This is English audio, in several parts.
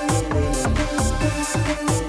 Is sick,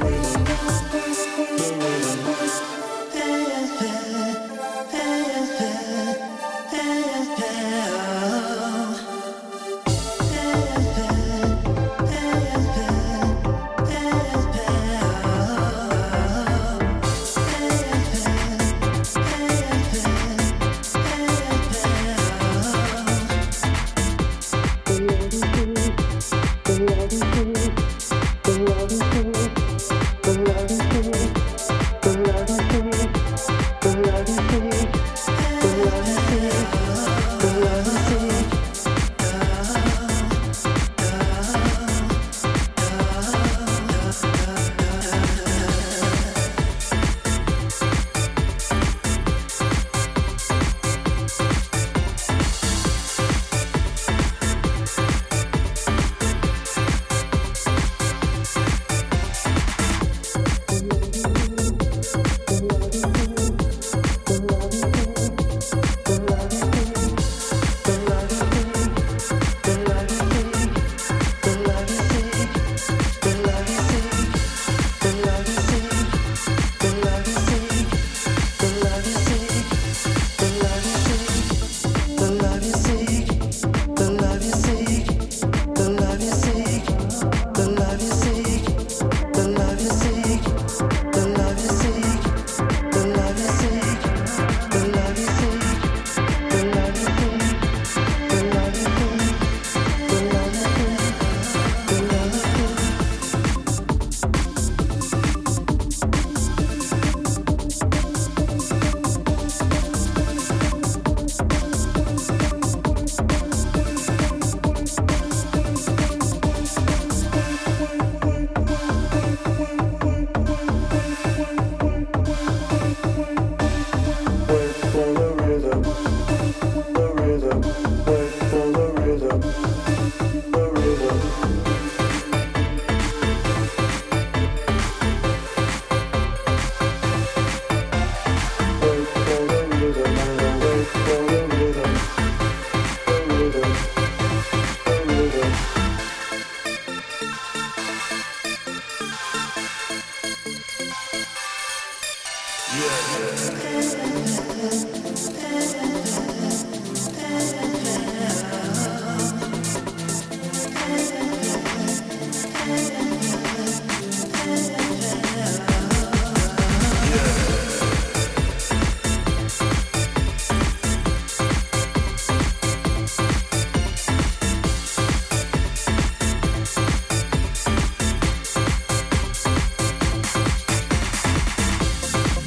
love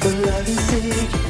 the love is sick.